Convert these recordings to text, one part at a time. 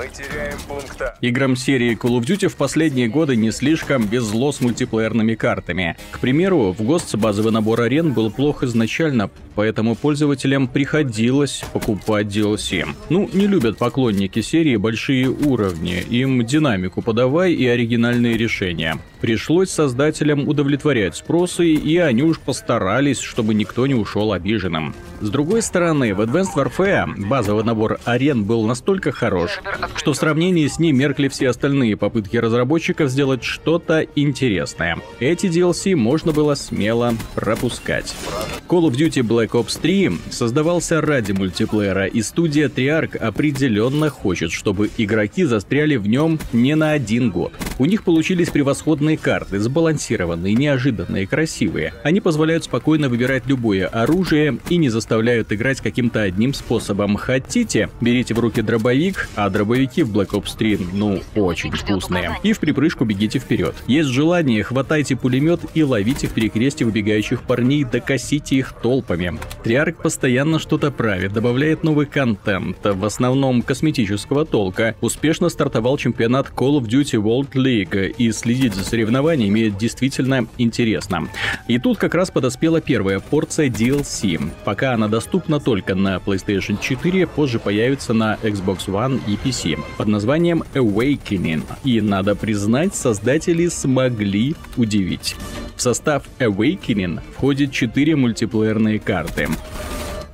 Мы теряем пункт А. Играм серии Call of Duty в последние годы не слишком беззло с мультиплеерными картами. К примеру, в ГОСТ базовый набор арен был плох изначально, поэтому пользователям приходилось покупать DLC. Ну, не любят поклонники серии большие уровни, им динамику подавай и оригинальные решения. Пришлось создателям удовлетворять спросы, и они уж постарались, чтобы никто не ушел обиженным. С другой стороны, в Advanced Warfare базовый набор арен был настолько хорош, что в сравнении с ним меркли все остальные попытки разработчиков сделать что-то интересное. Эти DLC можно было смело пропускать. Call of Duty Black Ops 3 создавался ради мультиплеера, и студия Treyarch определенно хочет, чтобы игроки застряли в нем не на один год. У них получились превосходные карты, сбалансированные, неожиданные, красивые. Они позволяют спокойно выбирать любое оружие и не заставляют играть каким-то одним способом. Хотите, берите в руки дробовик, а дробовики в Black Ops 3, ну, очень вкусные. И в припрыжку бегите вперед. Есть желание, хватайте пулемет и ловите в перекресте выбегающих парней, докосите их толпами. Триарк постоянно что-то правит, добавляет новый контент, в основном косметического толка. Успешно стартовал чемпионат Call of Duty World League, и следить за соревнованиями действительно интересно. И тут как раз подоспела первая порция DLC. Пока она доступна только на PlayStation 4, позже появится на Xbox One и PC под названием Awakening. И надо признать, создатели смогли удивить. В состав Awakening входит 4 мультиплеерные карты.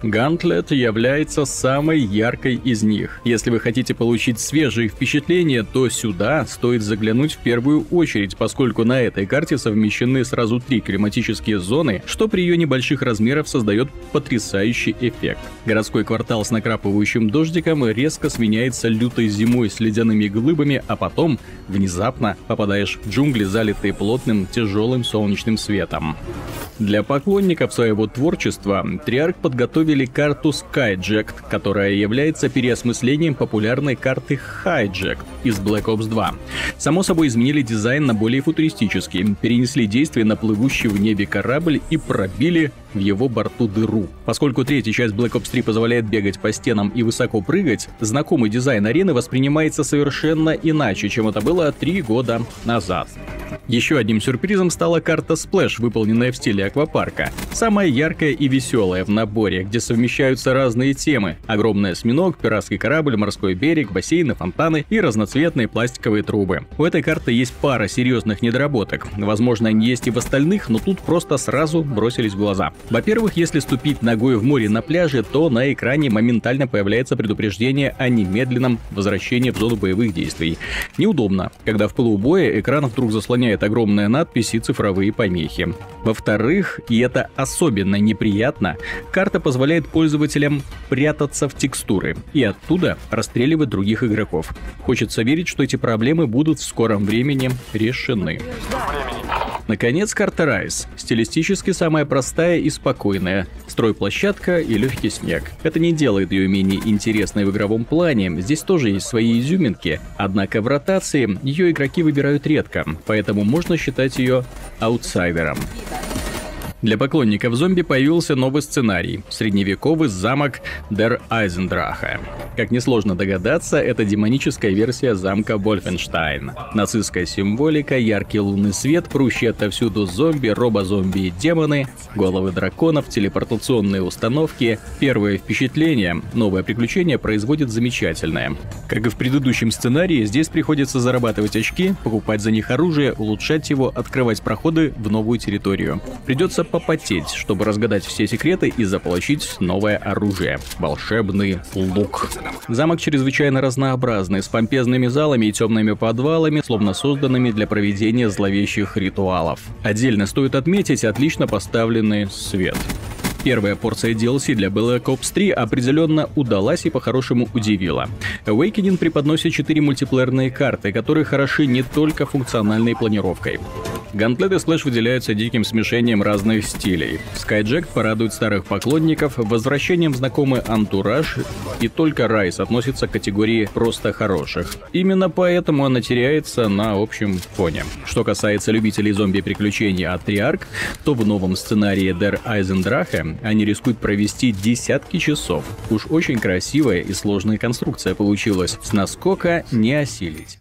Гантлет является самой яркой из них. Если вы хотите получить свежие впечатления, то сюда стоит заглянуть в первую очередь, поскольку на этой карте совмещены сразу три климатические зоны, что при ее небольших размерах создает потрясающий эффект. Городской квартал с накрапывающим дождиком резко сменяется лютой зимой с ледяными глыбами, а потом внезапно попадаешь в джунгли, залитые плотным тяжелым солнечным светом. Для поклонников своего творчества Триарк подготовили карту Skyjacked, которая является переосмыслением популярной карты Hijacked из Black Ops 2. Само собой изменили дизайн на более футуристический, перенесли действие на плывущий в небе корабль и пробили в его борту дыру. Поскольку третья часть Black Ops 3 позволяет бегать по стенам и высоко прыгать, знакомый дизайн арены воспринимается совершенно иначе, чем это было три года назад. Еще одним сюрпризом стала карта Splash, выполненная в стиле аквапарка. Самая яркая и веселая в наборе, где совмещаются разные темы. Огромный осьминог, пиратский корабль, морской берег, бассейны, фонтаны и разноцветные пластиковые трубы. У этой карты есть пара серьезных недоработок. Возможно, они есть и в остальных, но тут просто сразу бросились в глаза. Во-первых, если ступить ногой в море на пляже, то на экране моментально появляется предупреждение о немедленном возвращении в зону боевых действий. Неудобно, когда в пылу экран вдруг заслоняет огромная надпись и цифровые помехи. Во-вторых, и это особенно неприятно, карта позволяет пользователям прятаться в текстуры и оттуда расстреливать других игроков. Хочется верить, что эти проблемы будут в скором времени решены. Наконец, карта Rise. Стилистически самая простая и спокойная. Стройплощадка и легкий снег. Это не делает ее менее интересной в игровом плане. Здесь тоже есть свои изюминки. Однако в ротации ее игроки выбирают редко, поэтому можно считать ее аутсайдером. Для поклонников зомби появился новый сценарий – средневековый замок Дер Айзендраха. Как несложно догадаться, это демоническая версия замка Вольфенштайн. Нацистская символика, яркий лунный свет, прущие отовсюду зомби, робозомби и демоны, головы драконов, телепортационные установки. Первое впечатление – новое приключение производит замечательное. Как и в предыдущем сценарии, здесь приходится зарабатывать очки, покупать за них оружие, улучшать его, открывать проходы в новую территорию. Придется попотеть, чтобы разгадать все секреты и заполучить новое оружие — волшебный лук. Замок чрезвычайно разнообразный, с помпезными залами и темными подвалами, словно созданными для проведения зловещих ритуалов. Отдельно стоит отметить отлично поставленный свет. Первая порция DLC для Black Ops 3 определенно удалась и по-хорошему удивила. Awakening преподносит 4 мультиплеерные карты, которые хороши не только функциональной планировкой. Гантлет и Сплэш выделяются диким смешением разных стилей. Skyjack порадует старых поклонников возвращением знакомый антураж, и только Райс относится к категории просто хороших. Именно поэтому она теряется на общем фоне. Что касается любителей зомби-приключений от Triarch, то в новом сценарии Der Eisendrache они рискуют провести десятки часов. Уж очень красивая и сложная конструкция получилась, с наскока не осилить.